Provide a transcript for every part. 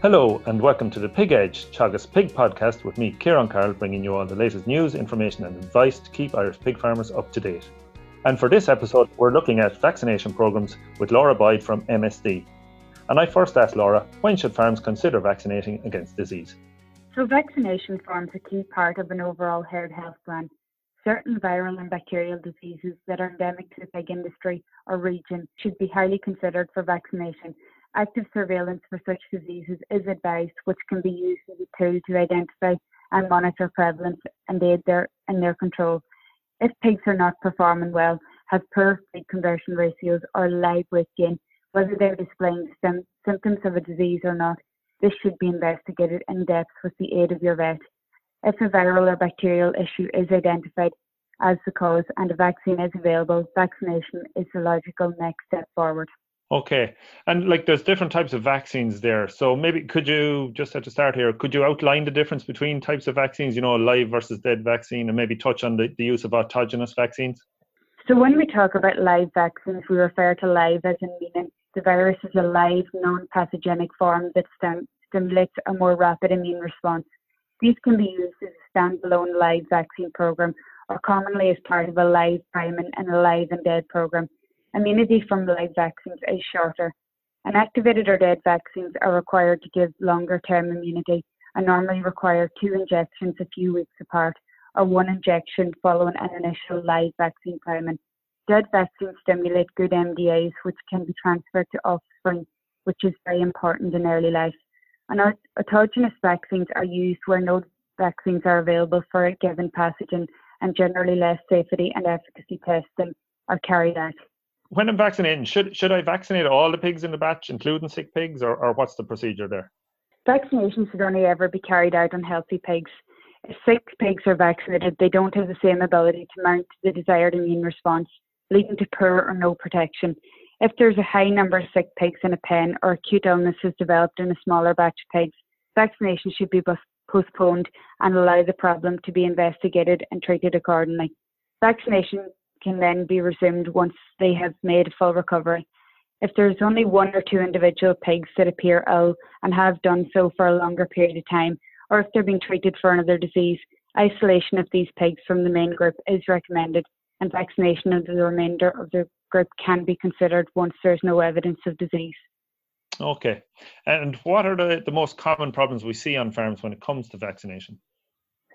Hello and welcome to the Pig Edge Teagasc Pig Podcast with me, Ciarán Carroll, bringing you all the latest news, information, and advice to keep Irish pig farmers up to date. And for this episode, we're looking at vaccination programs with Laura Boyd from MSD. And I first asked Laura, when should farms consider vaccinating against disease? So, vaccination forms a key part of an overall herd health plan. Certain viral and bacterial diseases that are endemic to the pig industry or region should be highly considered for vaccination Active surveillance for such diseases is advised, which can be used as a tool to identify and monitor prevalence and aid their, in their control. If pigs are not performing well, have poor feed conversion ratios or live weight gain, whether they're displaying sim- symptoms of a disease or not, this should be investigated in depth with the aid of your vet. If a viral or bacterial issue is identified as the cause and a vaccine is available, vaccination is the logical next step forward. Okay, and like there's different types of vaccines there. So maybe could you just at the start here, could you outline the difference between types of vaccines? You know, live versus dead vaccine, and maybe touch on the, the use of autogenous vaccines. So when we talk about live vaccines, we refer to live as in meaning the virus is a live, non-pathogenic form that stim- stimulates a more rapid immune response. These can be used as a standalone live vaccine program or commonly as part of a live priming and a live and dead program immunity from live vaccines is shorter. Inactivated or dead vaccines are required to give longer term immunity and normally require two injections a few weeks apart or one injection following an initial live vaccine priming. Dead vaccines stimulate good MDAs which can be transferred to offspring, which is very important in early life. And autogenous vaccines are used where no vaccines are available for a given pathogen and generally less safety and efficacy testing are carried out when I'm vaccinating, should should I vaccinate all the pigs in the batch, including sick pigs, or, or what's the procedure there? Vaccination should only ever be carried out on healthy pigs. If sick pigs are vaccinated, they don't have the same ability to mount the desired immune response, leading to poor or no protection. If there's a high number of sick pigs in a pen or acute illness has developed in a smaller batch of pigs, vaccination should be postponed and allow the problem to be investigated and treated accordingly. Vaccination can then be resumed once they have made a full recovery. If there's only one or two individual pigs that appear ill and have done so for a longer period of time, or if they're being treated for another disease, isolation of these pigs from the main group is recommended, and vaccination of the remainder of the group can be considered once there's no evidence of disease. Okay. And what are the, the most common problems we see on farms when it comes to vaccination?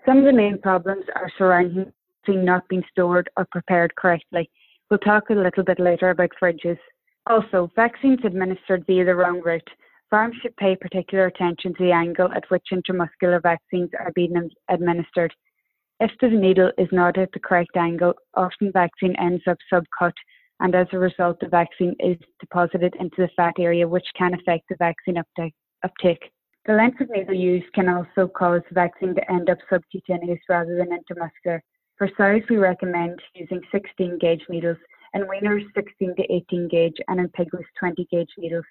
Some of the main problems are surrounding not being stored or prepared correctly. We'll talk a little bit later about fridges. Also, vaccines administered via the wrong route. Farms should pay particular attention to the angle at which intramuscular vaccines are being administered. If the needle is not at the correct angle, often vaccine ends up subcut, and as a result, the vaccine is deposited into the fat area, which can affect the vaccine uptake. The length of needle used can also cause vaccine to end up subcutaneous rather than intramuscular. For sows, we recommend using 16 gauge needles, and weaners 16 to 18 gauge, and in piglets 20 gauge needles.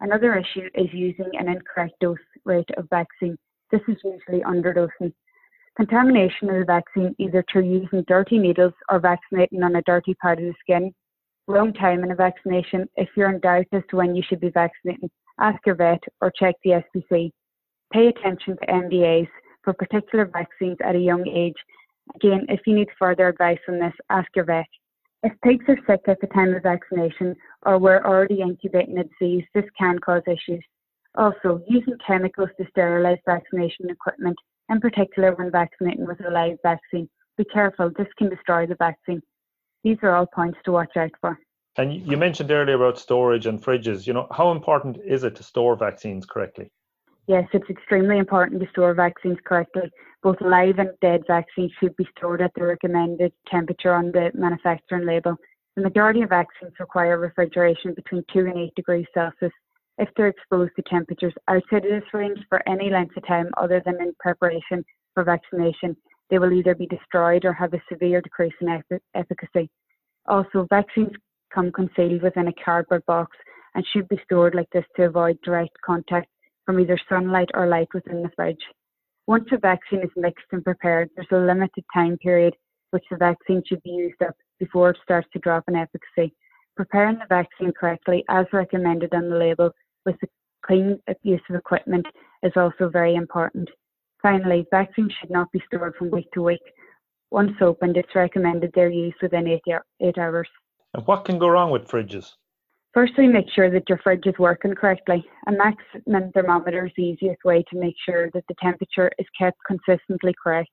Another issue is using an incorrect dose rate of vaccine. This is usually underdosing. Contamination of the vaccine either through using dirty needles or vaccinating on a dirty part of the skin. Wrong time in a vaccination. If you're in doubt as to when you should be vaccinating, ask your vet or check the SPC. Pay attention to MDAs for particular vaccines at a young age Again, if you need further advice on this, ask your vet. If pigs are sick at the time of vaccination or were already incubating a disease, this can cause issues. Also, using chemicals to sterilise vaccination equipment, in particular when vaccinating with a live vaccine, be careful, this can destroy the vaccine. These are all points to watch out for. And you mentioned earlier about storage and fridges. You know, how important is it to store vaccines correctly? Yes, it's extremely important to store vaccines correctly. Both live and dead vaccines should be stored at the recommended temperature on the manufacturing label. The majority of vaccines require refrigeration between 2 and 8 degrees Celsius. If they're exposed to temperatures outside of this range for any length of time other than in preparation for vaccination, they will either be destroyed or have a severe decrease in efficacy. Also, vaccines come concealed within a cardboard box and should be stored like this to avoid direct contact from either sunlight or light within the fridge. Once a vaccine is mixed and prepared, there's a limited time period which the vaccine should be used up before it starts to drop in efficacy. Preparing the vaccine correctly, as recommended on the label, with the clean use of equipment is also very important. Finally, vaccines should not be stored from week to week. Once opened, it's recommended their use within eight, eight hours. And what can go wrong with fridges? Firstly, make sure that your fridge is working correctly. A maximum thermometer is the easiest way to make sure that the temperature is kept consistently correct.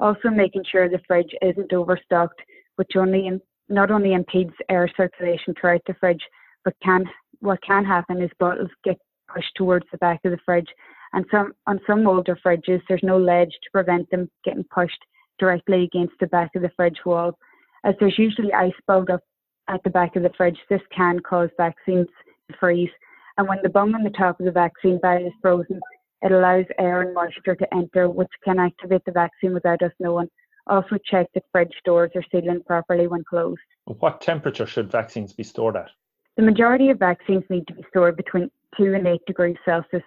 Also, making sure the fridge isn't overstocked, which only not only impedes air circulation throughout the fridge, but can what can happen is bottles get pushed towards the back of the fridge. And some on some older fridges, there's no ledge to prevent them getting pushed directly against the back of the fridge wall. As there's usually ice buildup at the back of the fridge, this can cause vaccines to freeze. And when the bung on the top of the vaccine bag is frozen, it allows air and moisture to enter, which can activate the vaccine without us knowing. Also, check that fridge doors are sealing properly when closed. What temperature should vaccines be stored at? The majority of vaccines need to be stored between 2 and 8 degrees Celsius,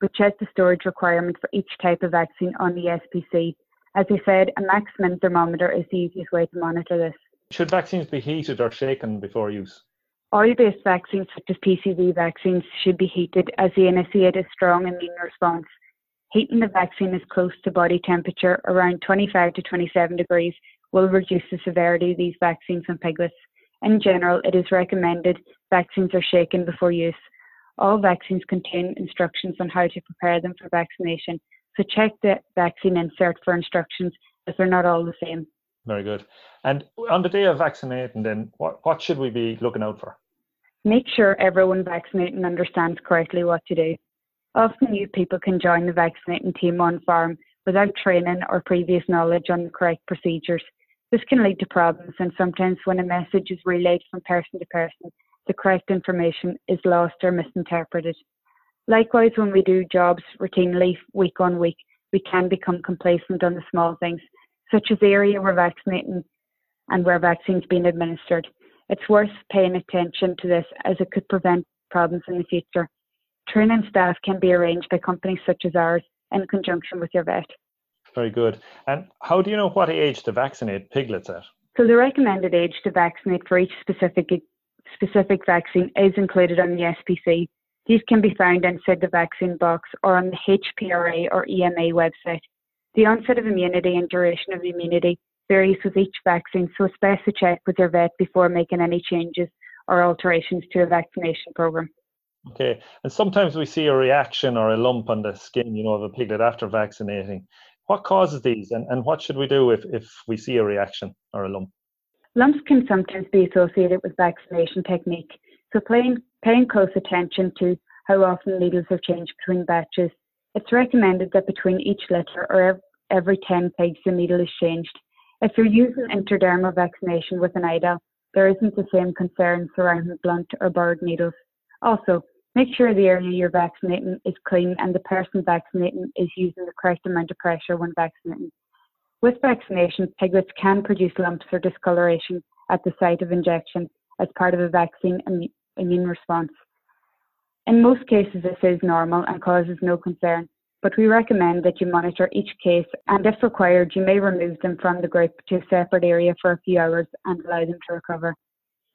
but check the storage requirement for each type of vaccine on the SPC. As I said, a maximum thermometer is the easiest way to monitor this. Should vaccines be heated or shaken before use? Oil-based vaccines such as PCV vaccines should be heated as they initiate a strong immune response. Heating the vaccine as close to body temperature, around 25 to 27 degrees, will reduce the severity of these vaccines on piglets. In general, it is recommended vaccines are shaken before use. All vaccines contain instructions on how to prepare them for vaccination, so check the vaccine insert for instructions as they're not all the same. Very good. And on the day of vaccinating, then what, what should we be looking out for? Make sure everyone vaccinating understands correctly what to do. Often new people can join the vaccinating team on farm without training or previous knowledge on the correct procedures. This can lead to problems, and sometimes when a message is relayed from person to person, the correct information is lost or misinterpreted. Likewise, when we do jobs routinely week on week, we can become complacent on the small things, such as the area we're vaccinating and where vaccines being administered. It's worth paying attention to this as it could prevent problems in the future. Training staff can be arranged by companies such as ours in conjunction with your vet. Very good. And how do you know what age to vaccinate piglets at? So the recommended age to vaccinate for each specific specific vaccine is included on the SPC. These can be found inside the vaccine box or on the HPRA or EMA website. The onset of immunity and duration of immunity varies with each vaccine, so it's best to check with your vet before making any changes or alterations to a vaccination program. Okay, and sometimes we see a reaction or a lump on the skin, you know, of a piglet after vaccinating. What causes these, and, and what should we do if, if we see a reaction or a lump? Lumps can sometimes be associated with vaccination technique, so paying, paying close attention to how often needles are changed between batches. It's recommended that between each litter or every 10 pigs the needle is changed. If you're using intradermal vaccination with an IDA, there isn't the same concern surrounding blunt or burred needles. Also, make sure the area you're vaccinating is clean and the person vaccinating is using the correct amount of pressure when vaccinating. With vaccination, piglets can produce lumps or discoloration at the site of injection as part of a vaccine immune response. In most cases, this is normal and causes no concern, but we recommend that you monitor each case and, if required, you may remove them from the group to a separate area for a few hours and allow them to recover.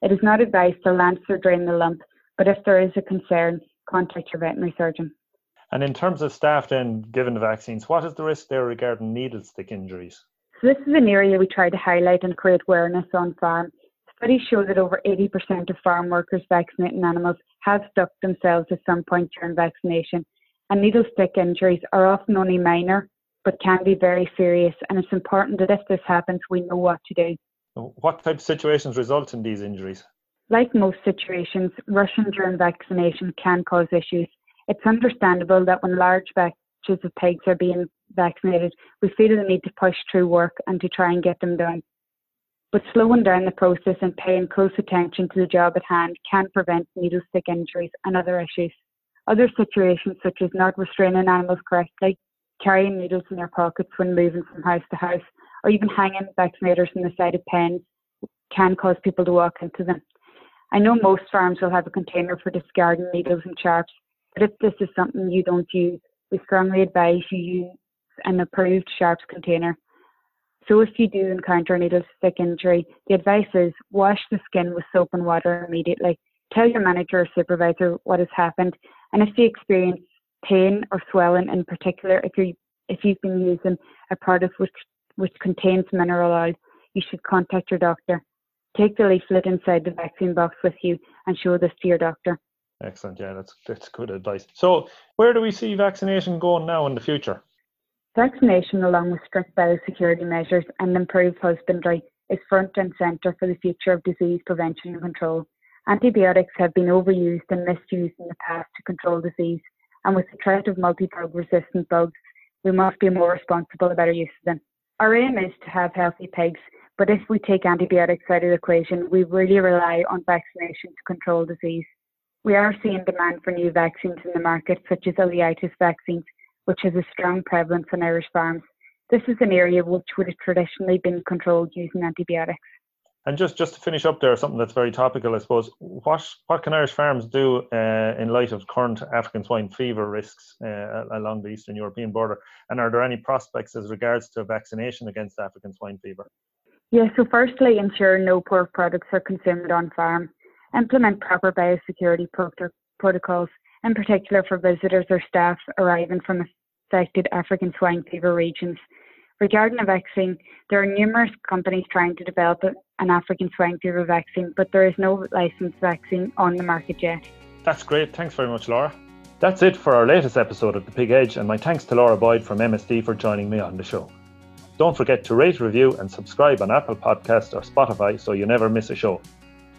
It is not advised to lance or drain the lump, but if there is a concern, contact your veterinary surgeon. And in terms of staff, then, given the vaccines, what is the risk there regarding needle stick injuries? So, this is an area we try to highlight and create awareness on farm. Studies show that over 80% of farm workers vaccinating animals have stuck themselves at some point during vaccination, and needle stick injuries are often only minor but can be very serious. And it's important that if this happens, we know what to do. What type of situations result in these injuries? Like most situations, rushing during vaccination can cause issues. It's understandable that when large batches of pigs are being vaccinated, we feel the need to push through work and to try and get them done. But slowing down the process and paying close attention to the job at hand can prevent needle stick injuries and other issues. Other situations, such as not restraining animals correctly, carrying needles in their pockets when moving from house to house, or even hanging vaccinators on the side of pens, can cause people to walk into them. I know most farms will have a container for discarding needles and sharps, but if this is something you don't use, we strongly advise you use an approved sharps container so if you do encounter a needle stick injury, the advice is wash the skin with soap and water immediately. Tell your manager or supervisor what has happened And if you experience pain or swelling in particular, if you if you've been using a product which which contains mineral oil, you should contact your doctor. Take the leaflet inside the vaccine box with you and show this to your doctor. Excellent. Yeah, that's that's good advice. So, where do we see vaccination going now in the future? Vaccination, along with strict biosecurity measures and improved husbandry, is front and centre for the future of disease prevention and control. Antibiotics have been overused and misused in the past to control disease, and with the threat of multi drug resistant bugs, we must be more responsible about our use of them. Our aim is to have healthy pigs, but if we take antibiotics out of the equation, we really rely on vaccination to control disease. We are seeing demand for new vaccines in the market, such as ileitis vaccines, which has a strong prevalence in Irish farms. This is an area which would have traditionally been controlled using antibiotics. And just, just to finish up there, something that's very topical, I suppose. What what can Irish farms do uh, in light of current African swine fever risks uh, along the Eastern European border? And are there any prospects as regards to vaccination against African swine fever? Yeah, so firstly, ensure no pork products are consumed on farm. Implement proper biosecurity protocols, in particular for visitors or staff arriving from affected African swine fever regions. Regarding a vaccine, there are numerous companies trying to develop an African swine fever vaccine, but there is no licensed vaccine on the market yet. That's great. Thanks very much, Laura. That's it for our latest episode of The Pig Edge, and my thanks to Laura Boyd from MSD for joining me on the show. Don't forget to rate, review, and subscribe on Apple Podcasts or Spotify so you never miss a show.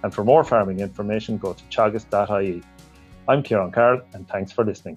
And for more farming information, go to teagasc.ie. I'm Ciarán Carroll, and thanks for listening.